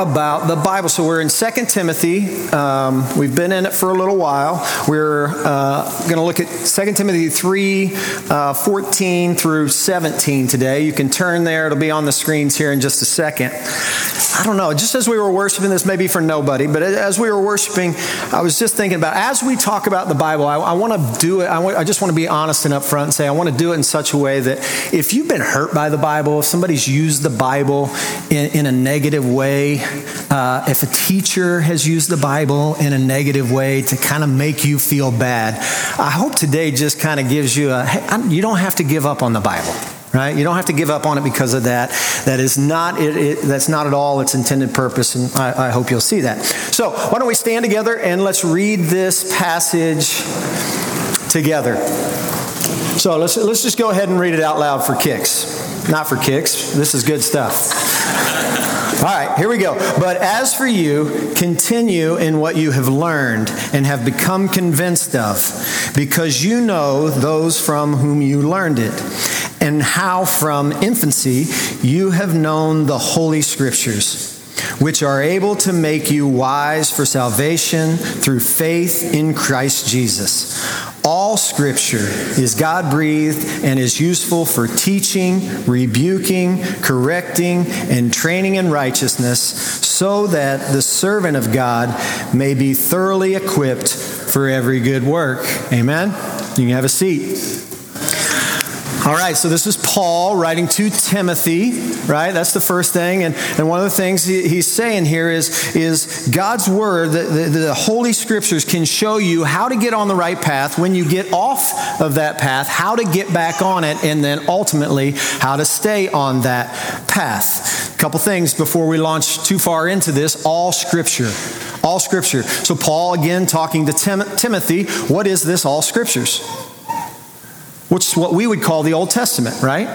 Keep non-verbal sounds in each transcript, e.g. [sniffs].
About the Bible. So we're in 2 Timothy. Um, we've been in it for a little while. We're uh, going to look at 2 Timothy 3 uh, 14 through 17 today. You can turn there, it'll be on the screens here in just a second. I don't know, just as we were worshiping this, maybe for nobody, but as we were worshiping, I was just thinking about as we talk about the Bible, I, I want to do it, I, w- I just want to be honest and upfront and say, I want to do it in such a way that if you've been hurt by the Bible, if somebody's used the Bible in, in a negative way, uh, if a teacher has used the Bible in a negative way to kind of make you feel bad, I hope today just kind of gives you a, hey, you don't have to give up on the Bible right? You don't have to give up on it because of that. That is not it, it, that's not at all its intended purpose, and I, I hope you'll see that. So why don't we stand together and let's read this passage together. So let's let's just go ahead and read it out loud for kicks. Not for kicks. This is good stuff. All right, here we go. But as for you, continue in what you have learned and have become convinced of, because you know those from whom you learned it and how from infancy you have known the Holy Scriptures, which are able to make you wise for salvation through faith in Christ Jesus. All Scripture is God breathed and is useful for teaching, rebuking, correcting, and training in righteousness, so that the servant of God may be thoroughly equipped for every good work. Amen? You can have a seat. All right, so this is Paul writing to Timothy, right? That's the first thing. And, and one of the things he, he's saying here is, is God's word, the, the, the Holy Scriptures can show you how to get on the right path when you get off of that path, how to get back on it, and then ultimately how to stay on that path. A couple things before we launch too far into this all Scripture. All Scripture. So, Paul, again, talking to Tim, Timothy, what is this all Scriptures? Which is what we would call the Old Testament, right?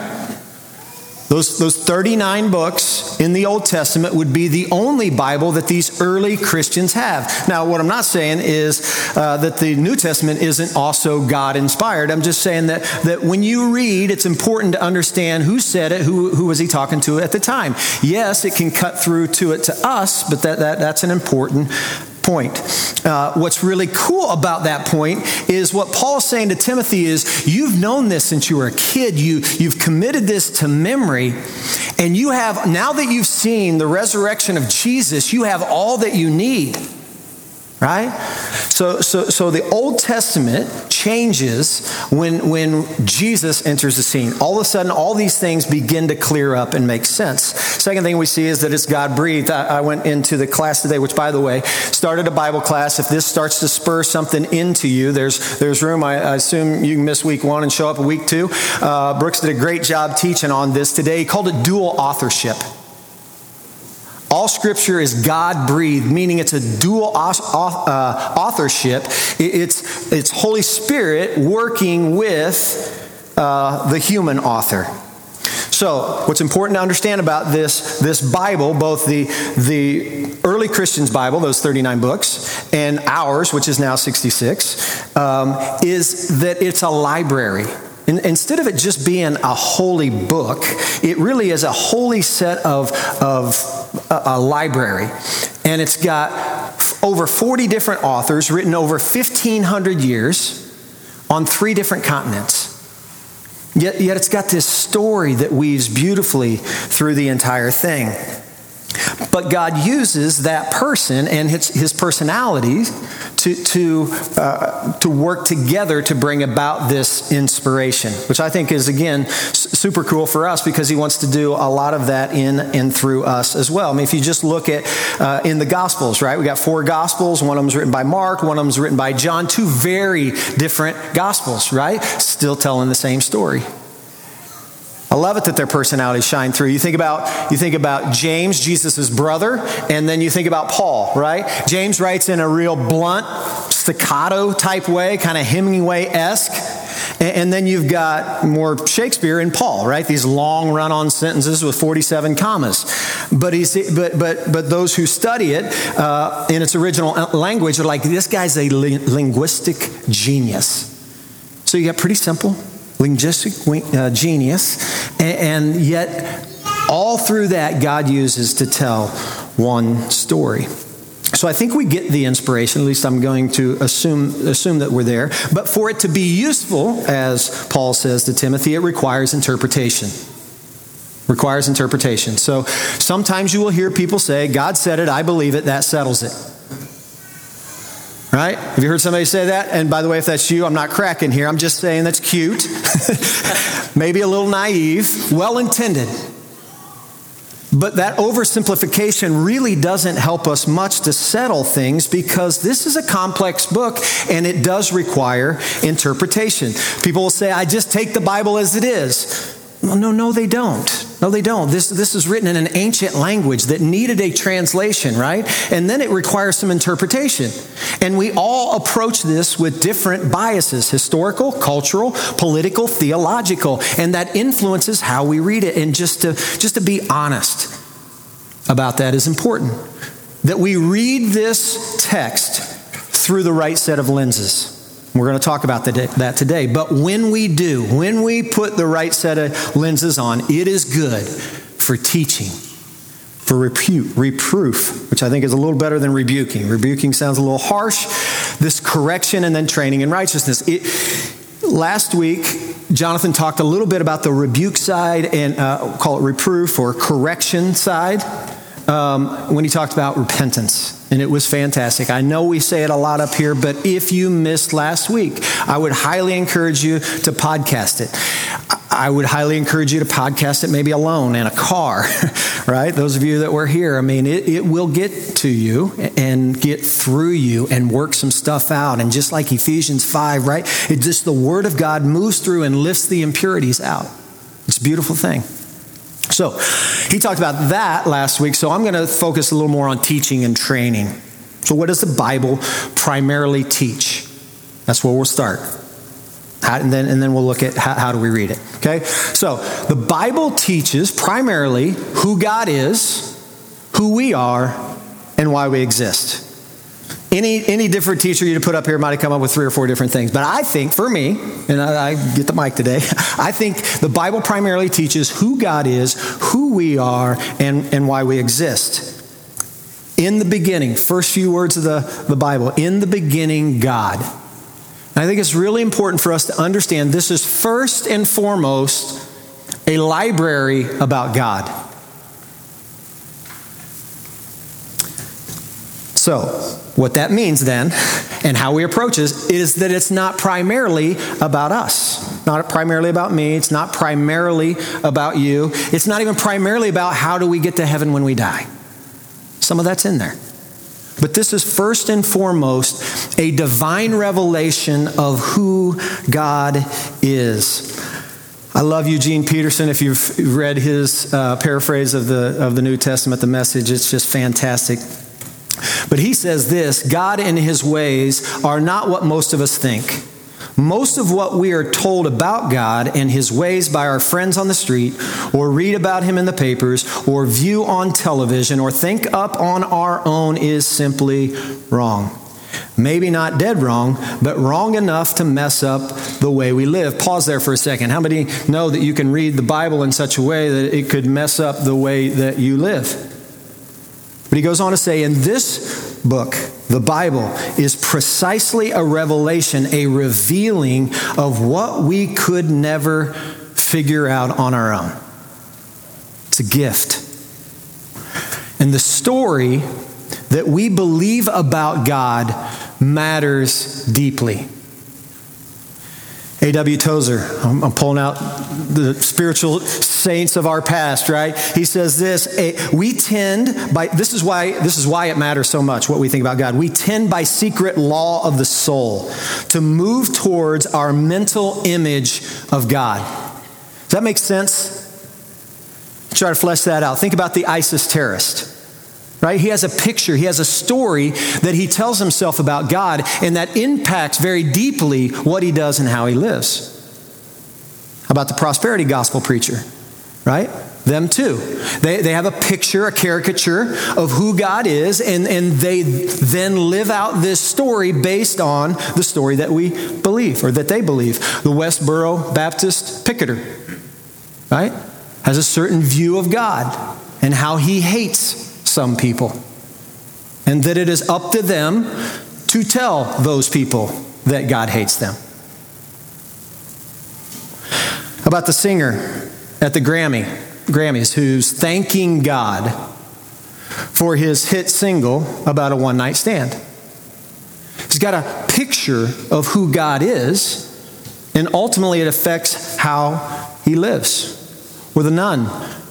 Those, those 39 books in the Old Testament would be the only Bible that these early Christians have. Now, what I'm not saying is uh, that the New Testament isn't also God inspired. I'm just saying that, that when you read, it's important to understand who said it, who, who was he talking to at the time. Yes, it can cut through to it to us, but that, that, that's an important point. Uh, what's really cool about that point is what Paul's saying to Timothy is you've known this since you were a kid. You, you've committed this to memory. And you have, now that you've seen the resurrection of Jesus, you have all that you need right? So so so the old testament changes when when jesus enters the scene. All of a sudden all these things begin to clear up and make sense. Second thing we see is that it's god breathed. I, I, went into the class today which by the way started a bible class. If this starts to spur something into you there's there's room. I, I assume you can miss week one and show up week two. Uh, brooks did a great job teaching on this today. He called it dual authorship all scripture is God breathed, meaning it's a dual uh, authorship. It's, it's Holy Spirit working with uh, the human author. So, what's important to understand about this, this Bible, both the, the early Christians' Bible, those 39 books, and ours, which is now 66, um, is that it's a library. Instead of it just being a holy book, it really is a holy set of, of a, a library, and it's got over 40 different authors written over 1,500 years on three different continents. Yet, yet it's got this story that weaves beautifully through the entire thing. But God uses that person and his, his personality to, to, uh, to work together to bring about this inspiration, which I think is, again, super cool for us because he wants to do a lot of that in and through us as well. I mean, if you just look at uh, in the Gospels, right? We got four Gospels. One of them's written by Mark, one of them's written by John, two very different Gospels, right? Still telling the same story. I love it that their personalities shine through. You think about you think about James, Jesus' brother, and then you think about Paul, right? James writes in a real blunt, staccato type way, kind of Hemingway-esque. And then you've got more Shakespeare and Paul, right? These long run-on sentences with 47 commas. But he's, but but but those who study it uh, in its original language are like, this guy's a li- linguistic genius. So you got pretty simple, linguistic uh, genius, and, and yet all through that, God uses to tell one story. So I think we get the inspiration, at least I'm going to assume, assume that we're there. But for it to be useful, as Paul says to Timothy, it requires interpretation. Requires interpretation. So sometimes you will hear people say, God said it, I believe it, that settles it. Right? Have you heard somebody say that? And by the way, if that's you, I'm not cracking here. I'm just saying that's cute. [laughs] Maybe a little naive, well intended. But that oversimplification really doesn't help us much to settle things because this is a complex book and it does require interpretation. People will say, I just take the Bible as it is. Well, no, no, they don't. No, they don't. This, this is written in an ancient language that needed a translation, right? And then it requires some interpretation. And we all approach this with different biases historical, cultural, political, theological. And that influences how we read it. And just to, just to be honest about that is important. That we read this text through the right set of lenses. We're going to talk about that today. But when we do, when we put the right set of lenses on, it is good for teaching, for repu- reproof, which I think is a little better than rebuking. Rebuking sounds a little harsh. This correction and then training in righteousness. It, last week, Jonathan talked a little bit about the rebuke side and uh, call it reproof or correction side um, when he talked about repentance and it was fantastic. I know we say it a lot up here, but if you missed last week, I would highly encourage you to podcast it. I would highly encourage you to podcast it maybe alone in a car, [laughs] right? Those of you that were here, I mean, it, it will get to you and get through you and work some stuff out. And just like Ephesians 5, right? It just the Word of God moves through and lifts the impurities out. It's a beautiful thing. So he talked about that last week, so I'm going to focus a little more on teaching and training. So, what does the Bible primarily teach? That's where we'll start. How, and, then, and then we'll look at how, how do we read it. Okay? So, the Bible teaches primarily who God is, who we are, and why we exist. Any, any different teacher you'd put up here might have come up with three or four different things. But I think, for me, and I, I get the mic today, [laughs] I think the Bible primarily teaches who God is, who we are, and, and why we exist. In the beginning, first few words of the, the Bible, in the beginning, God. And I think it's really important for us to understand this is first and foremost a library about God. So, what that means then, and how we approach this, is that it's not primarily about us. Not primarily about me. It's not primarily about you. It's not even primarily about how do we get to heaven when we die. Some of that's in there. But this is first and foremost a divine revelation of who God is. I love Eugene Peterson. If you've read his uh, paraphrase of the, of the New Testament, the message, it's just fantastic. But he says this God and his ways are not what most of us think. Most of what we are told about God and his ways by our friends on the street, or read about him in the papers, or view on television, or think up on our own is simply wrong. Maybe not dead wrong, but wrong enough to mess up the way we live. Pause there for a second. How many know that you can read the Bible in such a way that it could mess up the way that you live? But he goes on to say, in this book, the Bible is precisely a revelation, a revealing of what we could never figure out on our own. It's a gift. And the story that we believe about God matters deeply. A.W. Tozer, I'm, I'm, pulling out the spiritual saints of our past, right? He says this, we tend by this is why this is why it matters so much what we think about God. We tend by secret law of the soul to move towards our mental image of God. Does that make sense? Try to flesh that out. Think about the ISIS terrorist right? He has a picture, he has a story that he tells himself about God, and that impacts very deeply what he does and how he lives. About the prosperity gospel preacher, right? Them too. They, they have a picture, a caricature of who God is, and, and they then live out this story based on the story that we believe or that they believe. The Westboro Baptist picketer, right, has a certain view of God and how he hates some people, and that it is up to them to tell those people that God hates them. About the singer at the Grammy, Grammys who's thanking God for his hit single about a one night stand. He's got a picture of who God is, and ultimately it affects how he lives. Or the nun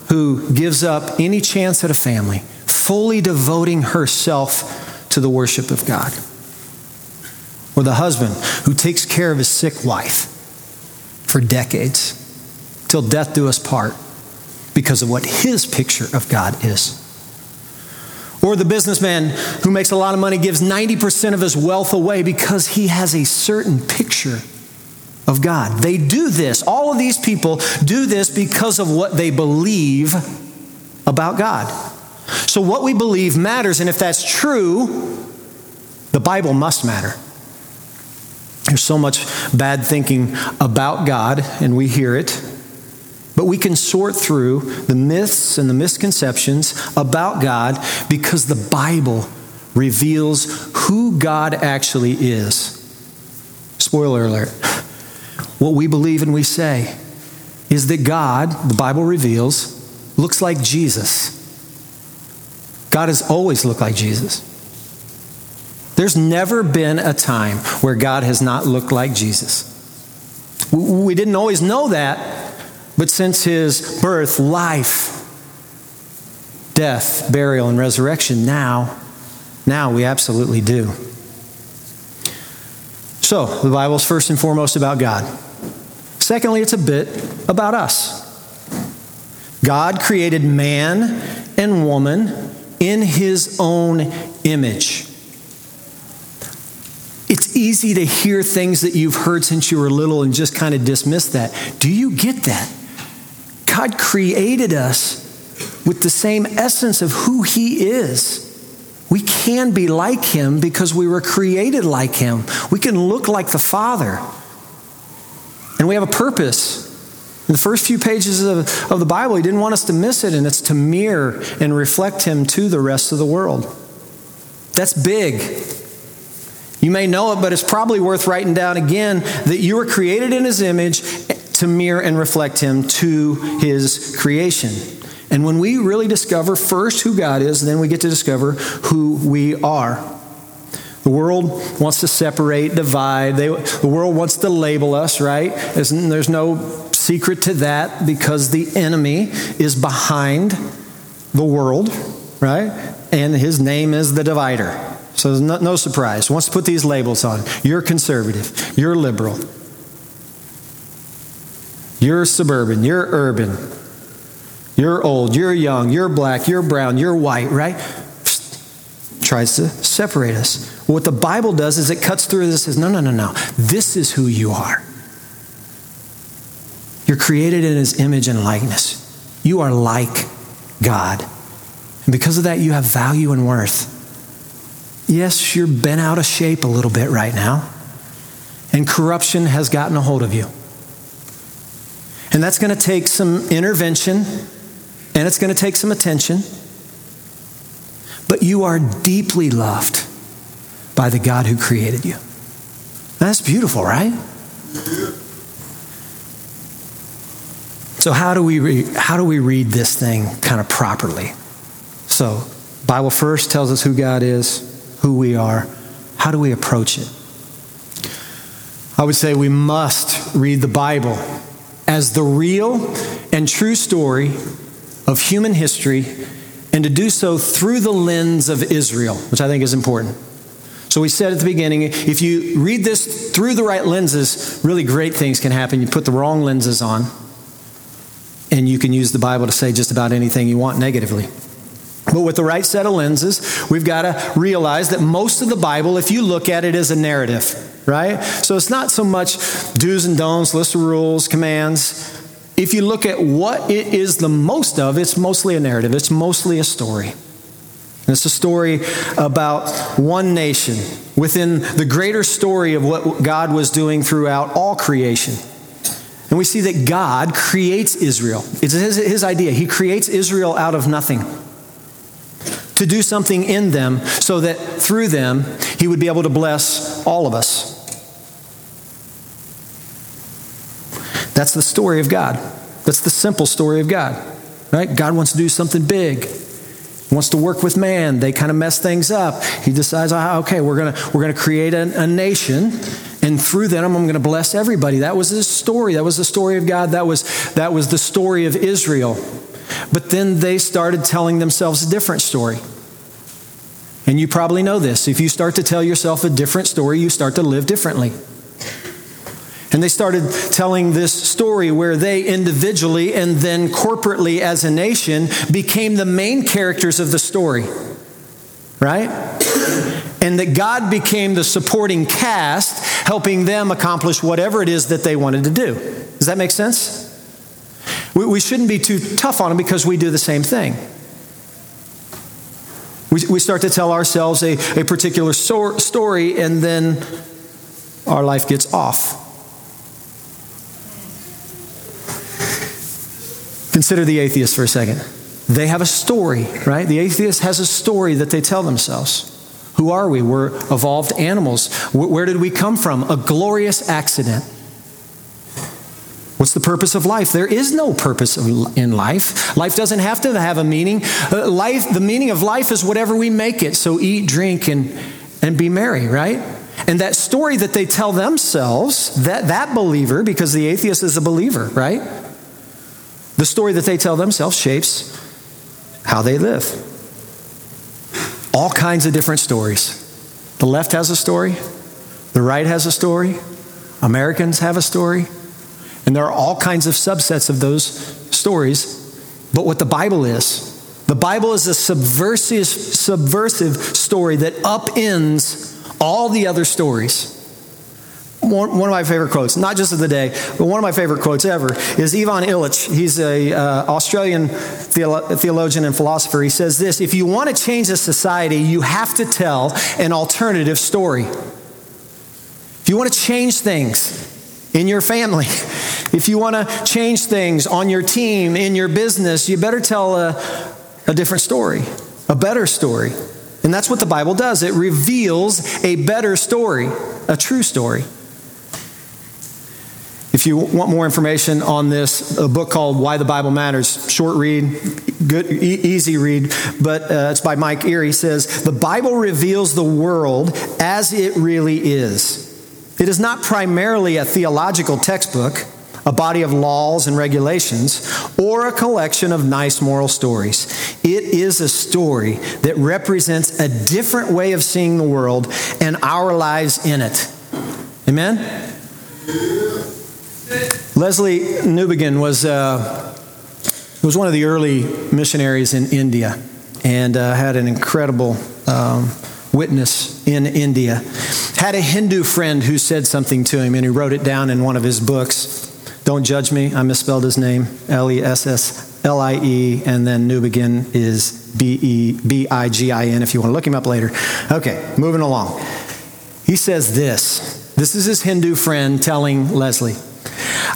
who gives up any chance at a family fully devoting herself to the worship of God. Or the husband who takes care of his sick wife for decades, till death do us part, because of what his picture of God is. Or the businessman who makes a lot of money gives 90% of his wealth away because he has a certain picture of God. They do this. All of these people do this because of what they believe about God. So, what we believe matters, and if that's true, the Bible must matter. There's so much bad thinking about God, and we hear it. But we can sort through the myths and the misconceptions about God because the Bible reveals who God actually is. Spoiler alert. What we believe and we say is that God, the Bible reveals, looks like Jesus. God has always looked like Jesus. There's never been a time where God has not looked like Jesus. We didn't always know that, but since his birth, life, death, burial, and resurrection, now, now we absolutely do. So, the Bible is first and foremost about God. Secondly, it's a bit about us. God created man and woman in his own image. It's easy to hear things that you've heard since you were little and just kind of dismiss that. Do you get that? God created us with the same essence of who he is. We can be like him because we were created like him. We can look like the Father. And we have a purpose. The first few pages of, of the Bible, he didn't want us to miss it, and it's to mirror and reflect him to the rest of the world. That's big. You may know it, but it's probably worth writing down again that you were created in his image to mirror and reflect him to his creation. And when we really discover first who God is, then we get to discover who we are. The world wants to separate, divide. They, the world wants to label us, right? There's, there's no secret to that because the enemy is behind the world, right? And his name is the divider. So no, no surprise. Wants to put these labels on. You're conservative. You're liberal. You're suburban. You're urban. You're old. You're young. You're black. You're brown. You're white, right? Tries to separate us. What the Bible does is it cuts through this and says, no, no, no, no. This is who you are. You're created in his image and likeness. You are like God. And because of that, you have value and worth. Yes, you're bent out of shape a little bit right now, and corruption has gotten a hold of you. And that's going to take some intervention, and it's going to take some attention. But you are deeply loved by the God who created you. That's beautiful, right? So how do we re- how do we read this thing kind of properly? So Bible first tells us who God is, who we are. How do we approach it? I would say we must read the Bible as the real and true story of human history and to do so through the lens of Israel, which I think is important. So we said at the beginning if you read this through the right lenses, really great things can happen. You put the wrong lenses on, and you can use the Bible to say just about anything you want negatively. But with the right set of lenses, we've got to realize that most of the Bible, if you look at it, is a narrative, right? So it's not so much do's and don'ts, list of rules, commands. If you look at what it is the most of, it's mostly a narrative, it's mostly a story. And it's a story about one nation within the greater story of what God was doing throughout all creation. And we see that God creates Israel. It's his, his idea. He creates Israel out of nothing to do something in them so that through them he would be able to bless all of us. That's the story of God. That's the simple story of God. Right? God wants to do something big. He wants to work with man. They kind of mess things up. He decides, oh, okay, we're gonna we're gonna create a, a nation, and through them I'm gonna bless everybody. That was his story. That was the story of God. That was that was the story of Israel. But then they started telling themselves a different story. And you probably know this. If you start to tell yourself a different story, you start to live differently. And they started telling this story where they individually and then corporately as a nation became the main characters of the story. Right? And that God became the supporting cast, helping them accomplish whatever it is that they wanted to do. Does that make sense? We, we shouldn't be too tough on them because we do the same thing. We, we start to tell ourselves a, a particular so, story and then our life gets off. Consider the atheist for a second. They have a story, right? The atheist has a story that they tell themselves. Who are we? We're evolved animals. Where did we come from? A glorious accident. What's the purpose of life? There is no purpose in life. Life doesn't have to have a meaning. Uh, life, the meaning of life is whatever we make it. So eat, drink, and, and be merry, right? And that story that they tell themselves, that, that believer, because the atheist is a believer, right? The story that they tell themselves shapes how they live. All kinds of different stories. The left has a story, the right has a story, Americans have a story, and there are all kinds of subsets of those stories. But what the Bible is, the Bible is a subversive, subversive story that upends all the other stories. One, of my favorite quotes, not just of the day, but one of my favorite quotes ever, is Ivan Illich. He's an uh, Australian theolo- theologian and philosopher. He says this If you want to change a society, you have to tell an alternative story. If you want to change things, in your family. [laughs] If you want to change things on your team, in your business, you better tell a, a different story, a better story. And that's what the Bible does it reveals a better story, a true story. If you want more information on this, a book called Why the Bible Matters, short read, good, e- easy read, but uh, it's by Mike Erre. He says, The Bible reveals the world as it really is. It is not primarily a theological textbook, a body of laws and regulations, or a collection of nice moral stories. It is a story that represents a different way of seeing the world and our lives in it. Amen? Lesslie Newbigin was, uh, was one of the early missionaries in India and uh, had an incredible um, witness in India. Had a Hindu friend who said something to him, and he wrote it down in one of his books. Don't judge me, I misspelled his name L E S S L I E, and then Newbigin is B E B I G I N if you want to look him up later. Okay, moving along. He says this. This is his Hindu friend telling Lesslie.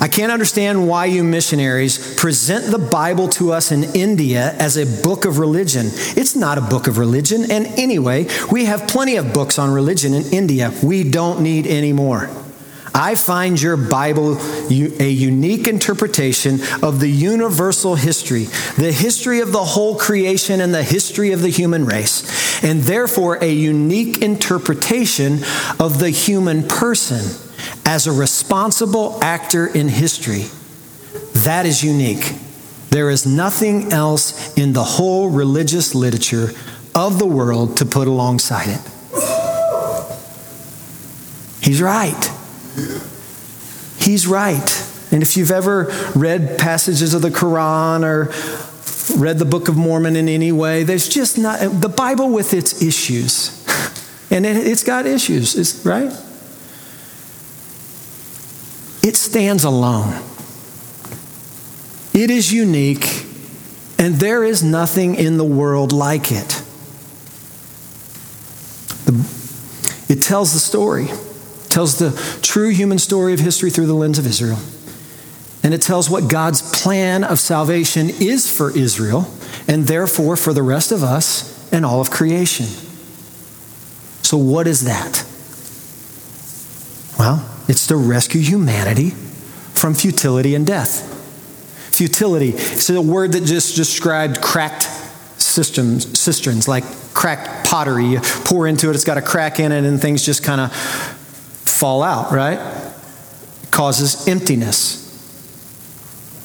I can't understand why you missionaries present the Bible to us in India as a book of religion. It's not a book of religion, and anyway, we have plenty of books on religion in India. We don't need any more. I find your Bible a unique interpretation of the universal history, the history of the whole creation and the history of the human race, and therefore a unique interpretation of the human person as a responsible actor in history. That is unique. There is nothing else in the whole religious literature of the world to put alongside it. He's right. He's right. And if you've ever read passages of the Quran or read the Book of Mormon in any way, there's just not, the Bible with its issues. [laughs] And it, has got issues, right? It stands alone. It is unique, and there is nothing in the world like it. It tells the story, it tells the true human story of history through the lens of Israel. And it tells what God's plan of salvation is for Israel, and therefore for the rest of us and all of creation. So, what is that? Well, it's to rescue humanity from futility and death. Futility. It's a word that just described cracked systems, cisterns, like cracked pottery. You pour into it, it's got a crack in it, and things just kind of fall out, right? It causes emptiness.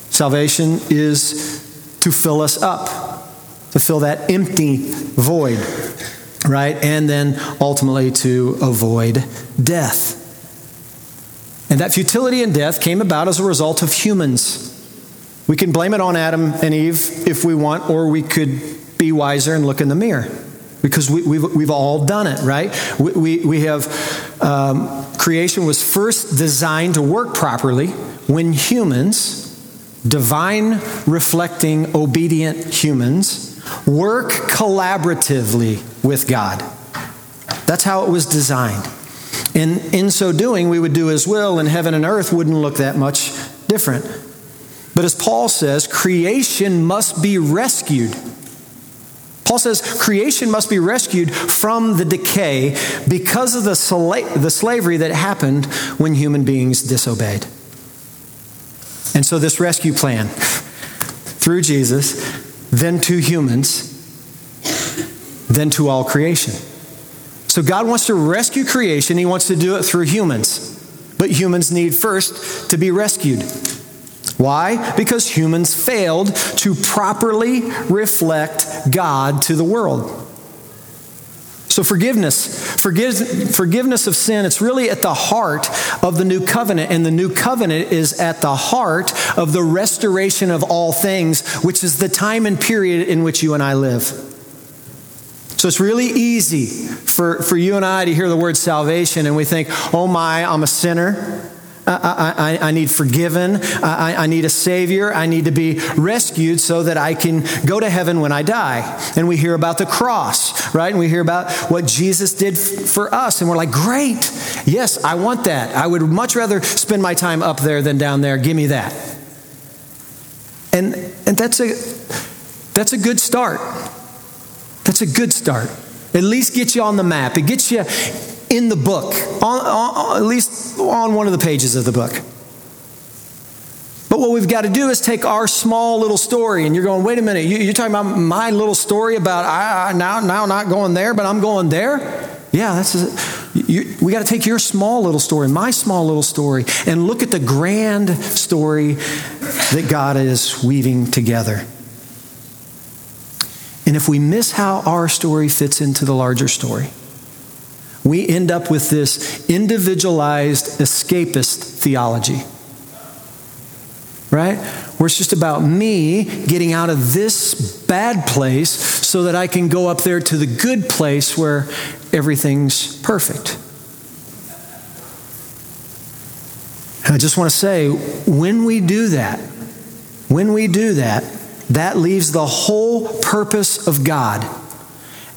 Salvation is to fill us up, to fill that empty void, right? And then ultimately to avoid death. And that futility and death came about as a result of humans we can blame it on Adam and Eve if we want, or we could be wiser and look in the mirror because we, have we've, we've all done it, right? We, we, we have, um, creation was first designed to work properly when humans, divine reflecting, obedient humans, work collaboratively with God. That's how it was designed. And in so doing, we would do His will, and heaven and earth wouldn't look that much different. But as Paul says, creation must be rescued. Paul says creation must be rescued from the decay because of the, sla- the slavery that happened when human beings disobeyed. And so, this rescue plan [laughs] through Jesus, then to humans, then to all creation. So, God wants to rescue creation, He wants to do it through humans. But humans need first to be rescued. Why? Because humans failed to properly reflect God to the world. So, forgiveness, forgive, forgiveness of sin, it's really at the heart of the new covenant. And the new covenant is at the heart of the restoration of all things, which is the time and period in which you and I live. So, it's really easy for, for you and I to hear the word salvation and we think, oh my, I'm a sinner. I, I, I, need forgiven. I, I need a Savior. I need to be rescued so that I can go to heaven when I die. And we hear about the cross, right? And we hear about what Jesus did for us. And we're like, great. Yes, I want that. I would much rather spend my time up there than down there. Give me that. And, and that's, a, that's a good start. That's a good start. At least get you on the map. It gets you in the book, on, on, at least on one of the pages of the book. But what we've got to do is take our small little story, and you're going, wait a minute, you, are talking about my little story about I, I now now not going there, but I'm going there. Yeah, that's a, you, we got to take your small little story, my small little story, and look at the grand story that God is weaving together. And if we miss how our story fits into the larger story, we end up with this individualized escapist theology. Right? Where it's just about me getting out of this bad place so that I can go up there to the good place where everything's perfect. And I just want to say when we do that, when we do that, that leaves the whole purpose of God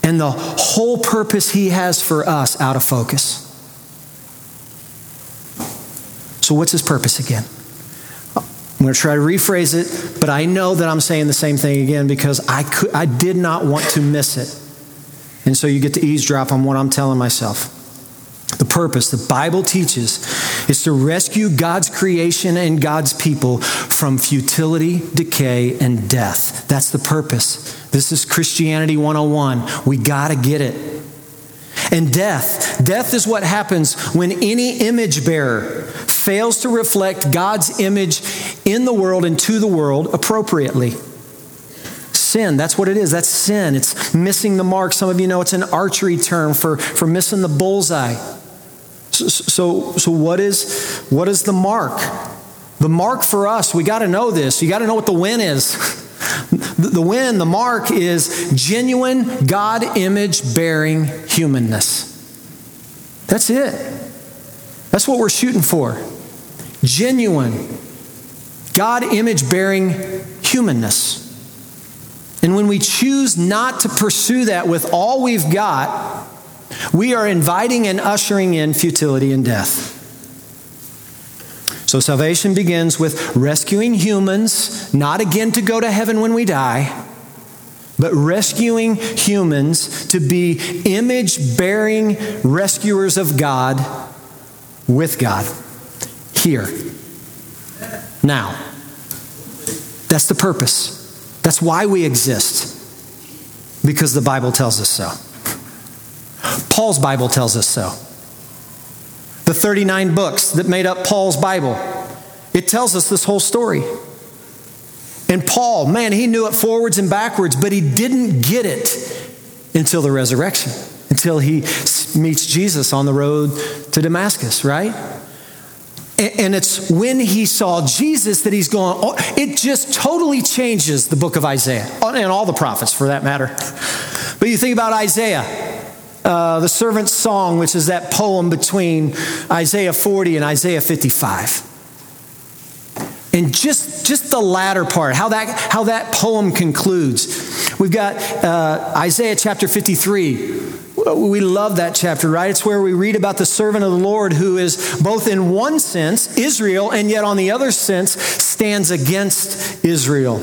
and the whole purpose He has for us out of focus. So, what's His purpose again? I'm going to try to rephrase it, but I know that I'm saying the same thing again because I, could, I did not want to miss it. And so you get to eavesdrop on what I'm telling myself. The purpose, the Bible teaches, is to rescue God's creation and God's people from futility, decay, and death. That's the purpose. This is Christianity 101. We got to get it. And death. Death is what happens when any image bearer fails to reflect God's image in the world and to the world appropriately. Sin, that's what it is. That's sin. It's missing the mark. Some of you know it's an archery term for, for missing the bullseye. So, so, what, is, what is the mark? The mark for us, we got to know this. You got to know what the win is. [laughs] The win, the mark is genuine God image bearing humanness. That's it. That's what we're shooting for. Genuine God image bearing humanness. And when we choose not to pursue that with all we've got, we are inviting and ushering in futility and death. So salvation begins with rescuing humans, not again to go to heaven when we die, but rescuing humans to be image bearing rescuers of God with God here. Now, that's the purpose. That's why we exist, because the Bible tells us so. Paul's Bible tells us so. The 39 books that made up Paul's Bible, it tells us this whole story. And Paul, man, he knew it forwards and backwards, but he didn't get it until the resurrection, until he meets Jesus on the road to Damascus, right? And it's when he saw Jesus that he's going, oh, it just totally changes the book of Isaiah, and all the prophets for that matter. But you think about Isaiah, uh, the servant's song, which is that poem between Isaiah 40 and Isaiah 55. And just, just the latter part, how that, how that poem concludes. We've got uh, Isaiah chapter 53. We love that chapter, right? It's where we read about the servant of the Lord who is both in one sense Israel and yet on the other sense stands against Israel.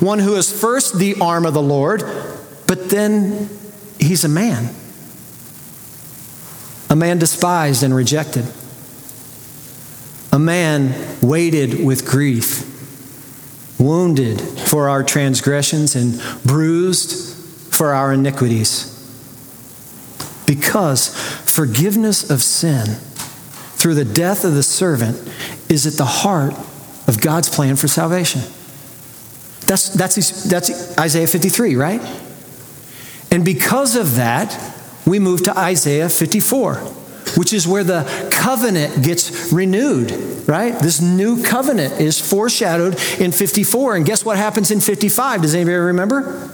One who is first the arm of the Lord, but then he's a man. A man despised and rejected a man weighted with grief, wounded for our transgressions, and bruised for our iniquities. Because forgiveness of sin through the death of the servant is at the heart of God's plan for salvation. That's, that's, that's Isaiah 53, right? And because of that, we move to Isaiah 54 which is where the covenant gets renewed, right? This new covenant is foreshadowed in 54. And guess what happens in 55? Does anybody remember?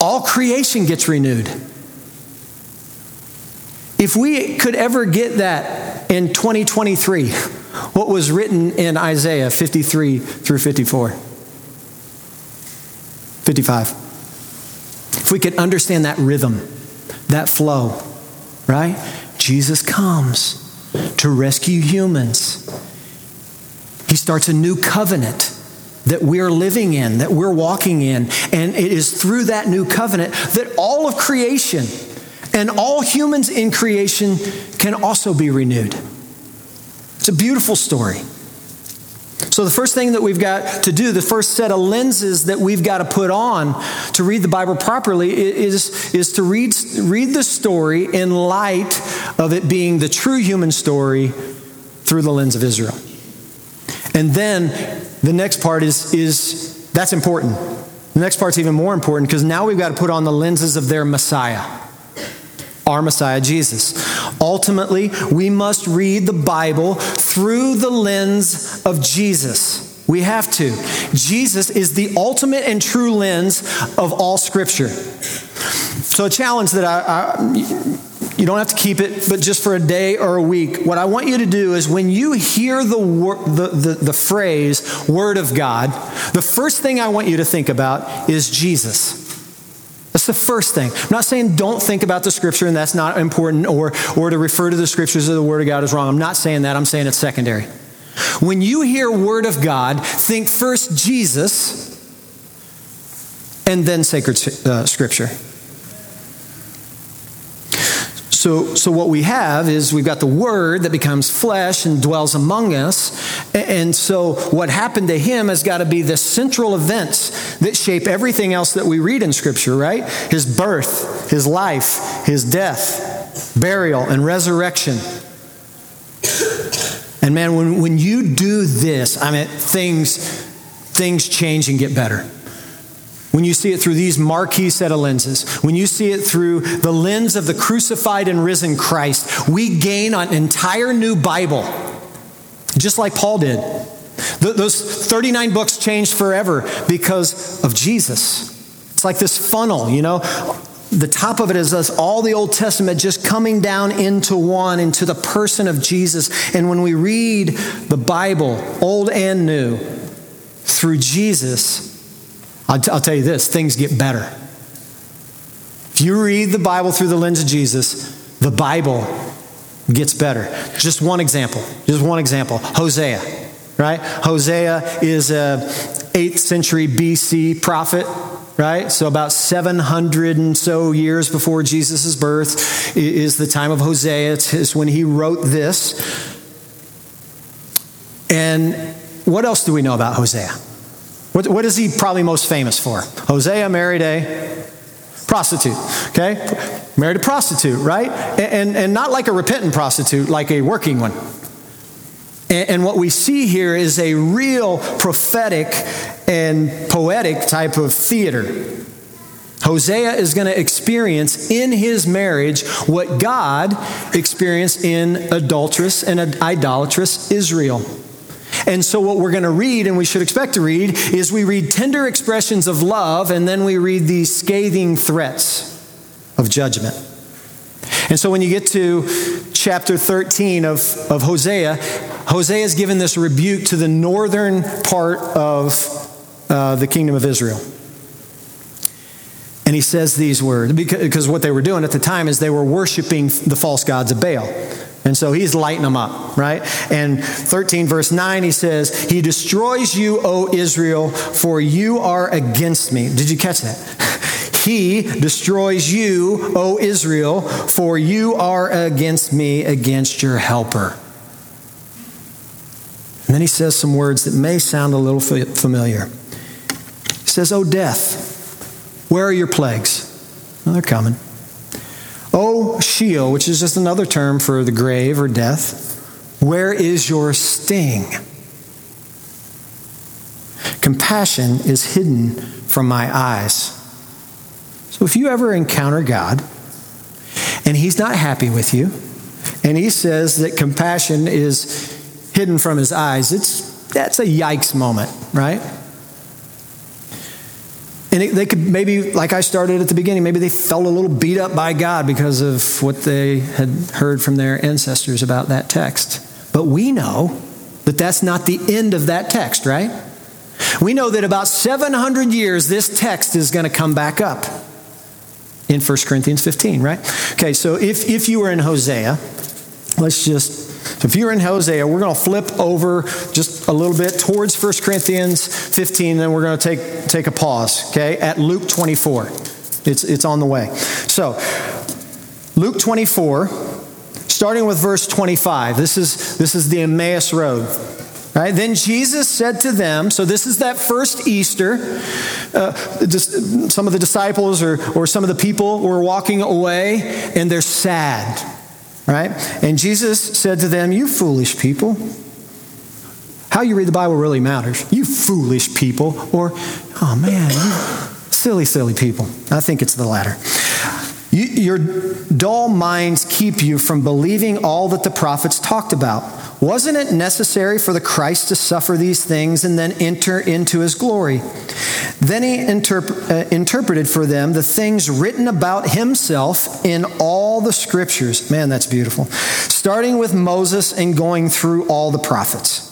All creation gets renewed. If we could ever get that in 2023, what was written in Isaiah 53 through 54? 55. If we could understand that rhythm, that flow, right? Jesus comes to rescue humans. He starts a new covenant that we're living in, that we're walking in. And it is through that new covenant that all of creation and all humans in creation can also be renewed. It's a beautiful story. So, the first thing that we've got to do, the first set of lenses that we've got to put on to read the Bible properly is, is to read, read the story in light of it being the true human story through the lens of Israel. And then the next part is, is that's important. The next part's even more important because now we've got to put on the lenses of their Messiah our Messiah Jesus. Ultimately, we must read the Bible through the lens of Jesus. We have to. Jesus is the ultimate and true lens of all Scripture. So, a challenge that I, I, you don't have to keep it, but just for a day or a week, what I want you to do is when you hear the, wor- the, the, the phrase Word of God, the first thing I want you to think about is Jesus. That's the first thing. I'm not saying don't think about the scripture and that's not important or, or to refer to the scriptures or the word of God is wrong. I'm not saying that. I'm saying it's secondary. When you hear word of God, think first Jesus and then sacred uh, scripture. So, so what we have is we've got the Word that becomes flesh and dwells among us. And so what happened to him has got to be the central events that shape everything else that we read in Scripture, right? His birth, his life, his death, burial, and resurrection. And man, when, when you do this, I mean, things, things change and get better. When you see it through these marquee set of lenses, when you see it through the lens of the crucified and risen Christ, we gain an entire new Bible, just like Paul did. Those 39 books changed forever because of Jesus. It's like this funnel, you know the top of it is us, all the Old Testament just coming down into one, into the person of Jesus. And when we read the Bible, Old and New, through Jesus, I'll, t- I'll tell you this things get better. If you read the Bible through the lens of Jesus, the Bible gets better. Just one example. Just one example. Hosea, right? Hosea is a 8th century BC prophet right? So, about 700 and so years before Jesus' birth is the time of Hosea. It's when he wrote this. And what else do we know about Hosea? What, what is he probably most famous for? Hosea married a prostitute, okay? Married a prostitute, right? And, and, and not like a repentant prostitute, like a working one. And, and what we see here is a real prophetic and poetic type of theater. Hosea is going to experience in his marriage what God experienced in adulterous and idolatrous Israel. And so, what we're going to read, and we should expect to read, is we read tender expressions of love, and then we read these scathing threats of judgment. And so, when you get to chapter 13 of, of Hosea, Hosea is given this rebuke to the northern part of uh, the kingdom of Israel. And he says these words because what they were doing at the time is they were worshiping the false gods of Baal. And so he's lighting them up, right? And 13, verse 9, he says, He destroys you, O Israel, for you are against me. Did you catch that? [laughs] he destroys you, O Israel, for you are against me, against your helper. And then he says some words that may sound a little familiar He says, Oh, death, where are your plagues? Well, they're coming. Oh, Sheol, which is just another term for the grave or death, where is your sting? Compassion is hidden from my eyes. So if you ever encounter God and He's not happy with you, and He says that compassion is hidden from His eyes, it's, that's a yikes moment, right? And they could maybe, like I started at the beginning, maybe they felt a little beat up by God because of what they had heard from their ancestors about that text. But we know that that's not the end of that text, right? We know that about 700 years this text is going to come back up in 1 Corinthians 15, right? Okay, so if, if you were in Hosea, let's just if you're in Hosea, we're going to flip over just a little bit towards 1 Corinthians 15, then we're going to take, take a pause, okay, at Luke 24. It's, it's on the way. So, Luke 24, starting with verse 25. This is, this is the Emmaus Road. Right? Then Jesus said to them, so this is that first Easter. Uh, some of the disciples or, or some of the people were walking away and they're sad Right? And Jesus said to them, You foolish people. How you read the Bible really matters. You foolish people. Or, oh man, silly, silly people. I think it's the latter. You, your dull minds keep you from believing all that the prophets talked about. Wasn't it necessary for the Christ to suffer these things and then enter into his glory? Then he interp- uh, interpreted for them the things written about himself in all the scriptures. Man, that's beautiful. Starting with Moses and going through all the prophets.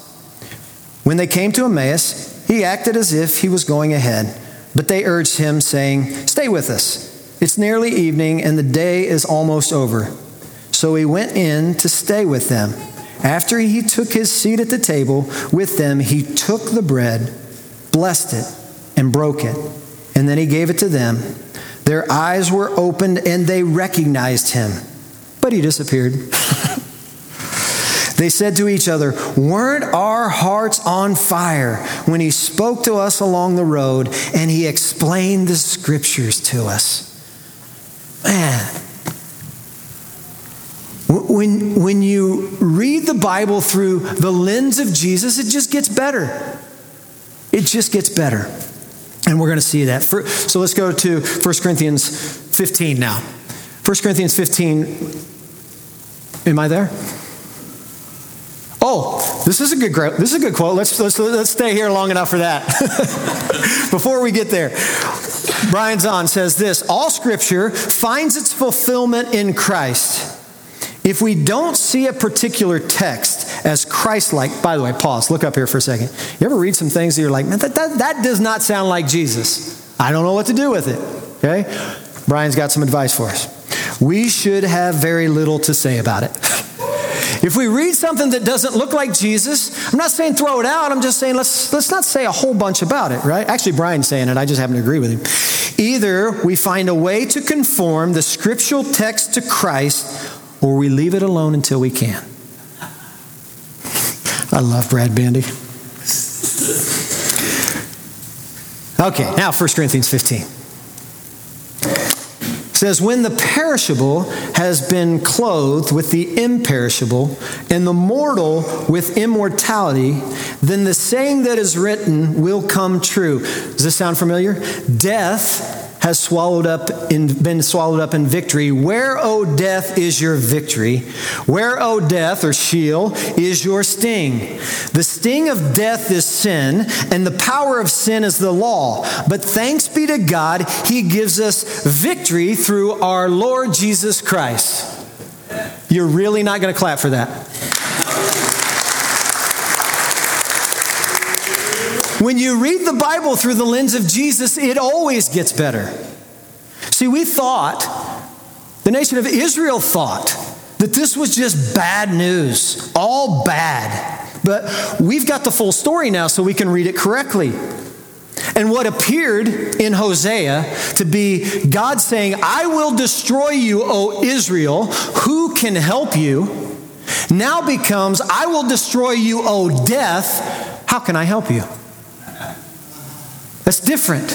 When they came to Emmaus, he acted as if he was going ahead, but they urged him, saying, Stay with us. It's nearly evening, and the day is almost over. So he went in to stay with them. After he took his seat at the table with them, he took the bread, blessed it, and broke it. And then he gave it to them. Their eyes were opened and they recognized him, But he disappeared. [laughs] they said to each other, Weren't our hearts on fire when he spoke to us along the road and he explained the scriptures to us? Man, when, when you read the Bible through the lens of Jesus, it just gets better. It just gets better. And we're going to see that. So let's go to 1 Corinthians 15 now. 1 Corinthians 15. Am I there? Oh, this is a good this is a good quote. Let's let's let's stay here long enough for that. [laughs] Before we get there. Brian Zahnd says this, all scripture finds its fulfillment in Christ. If we don't see a particular text as Christ like, by the way, pause, look up here for a second. You ever read some things that you're like, man, that, that, that does not sound like Jesus? I don't know what to do with it. Okay? Brian's got some advice for us. We should have very little to say about it. If we read something that doesn't look like Jesus, I'm not saying throw it out. I'm just saying let's, let's not say a whole bunch about it, right? Actually, Brian's saying it. I just happen to agree with him. Either we find a way to conform the scriptural text to Christ or we leave it alone until we can. I love Brad Bandy. Okay, now 1 Corinthians 15 says, When the perishable has been clothed with the imperishable, and the mortal with immortality, then the saying that is written will come true. Does this sound familiar? Death has swallowed up in, been swallowed up in victory. Where, O death, is your victory? Where, O death, or Sheol, is your sting? The sting of death is sin, and the power of sin is the law. But thanks be to God, He gives us victory through our Lord Jesus Christ. You're really not going to clap for that. When you read the Bible through the lens of Jesus, it always gets better. See, we thought, the nation of Israel thought, that this was just bad news, all bad. But we've got the full story now so we can read it correctly. And what appeared in Hosea to be God saying, I will destroy you, O Israel, who can help you? Now becomes, I will destroy you, O death, how can I help you? That's different.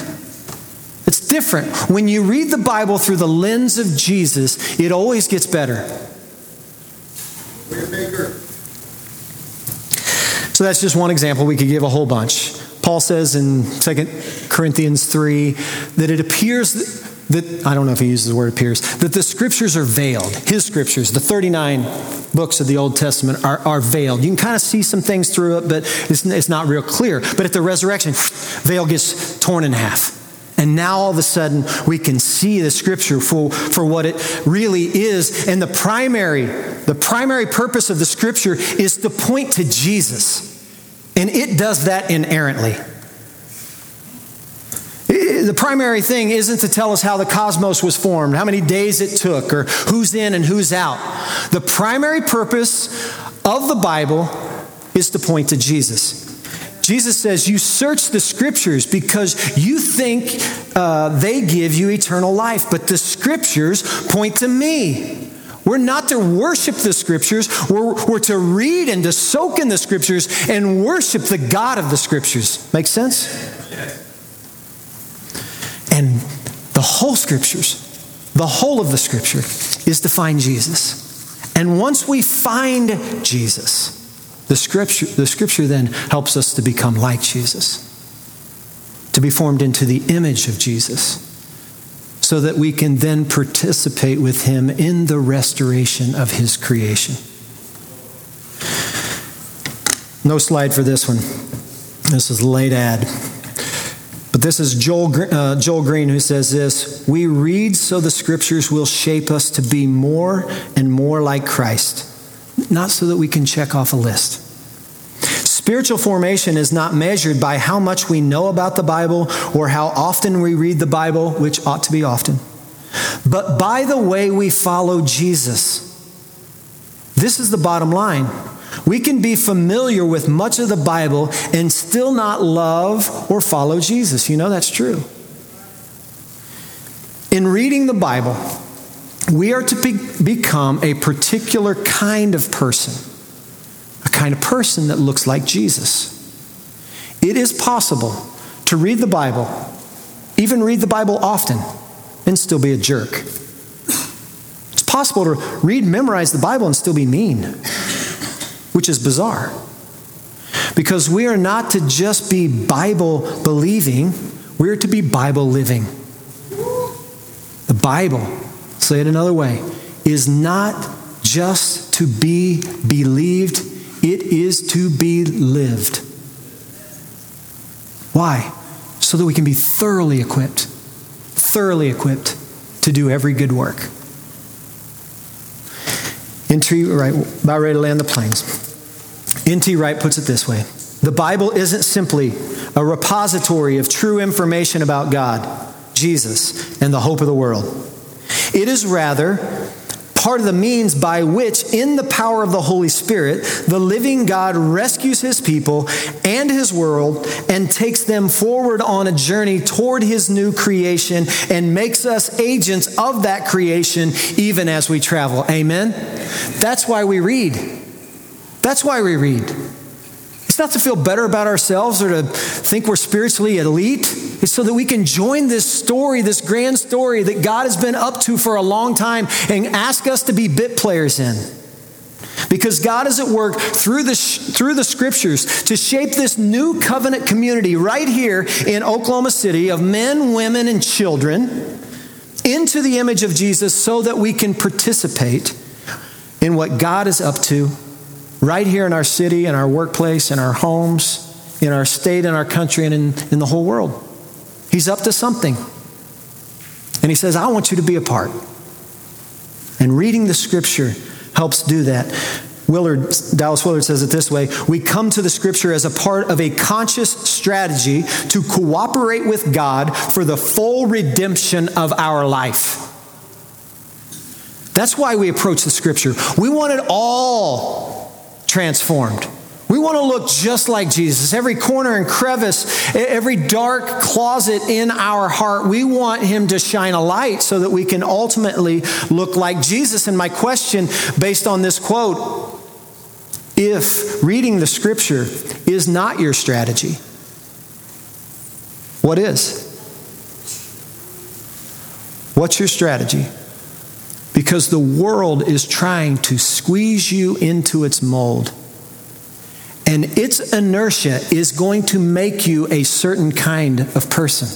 It's different. When you read the Bible through the lens of Jesus, it always gets better. So that's just one example. We could give a whole bunch. Paul says in 2 Corinthians 3 that it appears that, I don't know if he uses the word appears, that the scriptures are veiled. His scriptures, the 39 books of the Old Testament, are, are veiled. You can kind of see some things through it, but it's, it's not real clear. But at the resurrection, [sniffs] veil gets torn in half. And now all of a sudden we can see the scripture for, for what it really is. And the primary, the primary purpose of the scripture is to point to Jesus. And it does that inerrantly. The primary thing isn't to tell us how the cosmos was formed, how many days it took, or who's in and who's out. The primary purpose of the Bible is to point to Jesus. Jesus says, You search the scriptures because you think uh, they give you eternal life, but the scriptures point to me. We're not to worship the scriptures, we're, we're to read and to soak in the scriptures and worship the God of the scriptures. Make sense? Yes. And the whole scriptures, the whole of the scripture is to find Jesus. And once we find Jesus, the scripture, the scripture then helps us to become like Jesus, to be formed into the image of Jesus, so that we can then participate with him in the restoration of his creation. No slide for this one. This is late add. But this is Joel, uh, Joel Green who says this We read so the scriptures will shape us to be more and more like Christ, not so that we can check off a list. Spiritual formation is not measured by how much we know about the Bible or how often we read the Bible, which ought to be often, but by the way we follow Jesus. This is the bottom line. We can be familiar with much of the Bible and still not love or follow Jesus. You know that's true. In reading the Bible, we are to be, become a particular kind of person, a kind of person that looks like Jesus. It is possible to read the Bible, even read the Bible often, and still be a jerk. It's possible to read, memorize the Bible, and still be mean, which is bizarre. Because we are not to just be Bible believing, we are to be Bible living. The Bible, say it another way, is not just to be believed, it is to be lived. Why? So that we can be thoroughly equipped, thoroughly equipped to do every good work. N.T. Wright, about ready to land the planes. N.T. Wright puts it this way The Bible isn't simply a repository of true information about God, Jesus, and the hope of the world. It is rather part of the means by which, in the power of the Holy Spirit, the living God rescues his people and his world and takes them forward on a journey toward his new creation and makes us agents of that creation even as we travel. Amen? That's why we read. That's why we read. It's not to feel better about ourselves or to think we're spiritually elite. It's so that we can join this story, this grand story that God has been up to for a long time and ask us to be bit players in. Because God is at work through the, through the scriptures to shape this new covenant community right here in Oklahoma City of men, women, and children into the image of Jesus so that we can participate in what God is up to right here in our city, in our workplace, in our homes, in our state, in our country, and in, in the whole world. He's up to something. And he says, I want you to be a part. And reading the scripture helps do that. Willard, Dallas Willard says it this way We come to the scripture as a part of a conscious strategy to cooperate with God for the full redemption of our life. That's why we approach the scripture. We want it all transformed. We want to look just like Jesus. Every corner and crevice, every dark closet in our heart, we want Him to shine a light so that we can ultimately look like Jesus. And my question, based on this quote, if reading the scripture is not your strategy, what is? What's your strategy? Because the world is trying to squeeze you into its mold. And its inertia is going to make you a certain kind of person.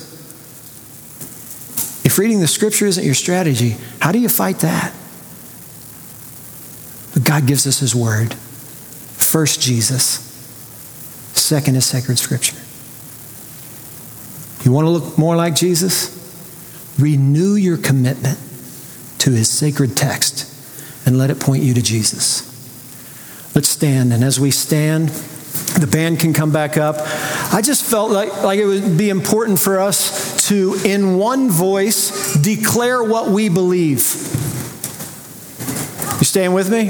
If reading the scripture isn't your strategy, how do you fight that? But God gives us His word. First, Jesus. Second is sacred scripture. You want to look more like Jesus? Renew your commitment to his sacred text and let it point you to Jesus. Let's stand. And as we stand, the band can come back up. I just felt like, like it would be important for us to, in one voice, declare what we believe. You staying with me?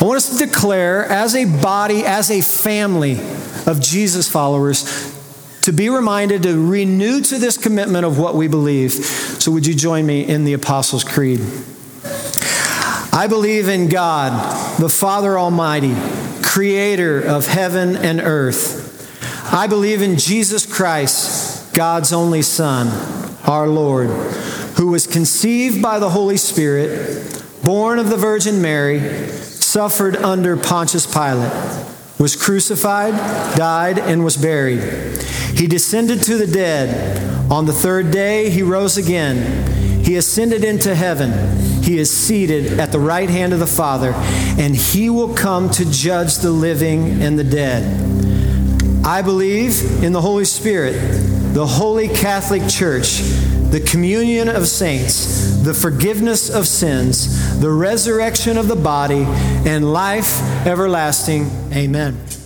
I want us to declare as a body, as a family of Jesus followers, to be reminded to renew to this commitment of what we believe. So, would you join me in the Apostles' Creed? I believe in God, the Father Almighty, creator of heaven and earth. I believe in Jesus Christ, God's only Son, our Lord, who was conceived by the Holy Spirit, born of the Virgin Mary, suffered under Pontius Pilate, was crucified, died, and was buried. He descended to the dead. On the third day, he rose again. He ascended into heaven. He is seated at the right hand of the Father, and he will come to judge the living and the dead. I believe in the Holy Spirit, the Holy Catholic Church, the communion of saints, the forgiveness of sins, the resurrection of the body, and life everlasting. Amen.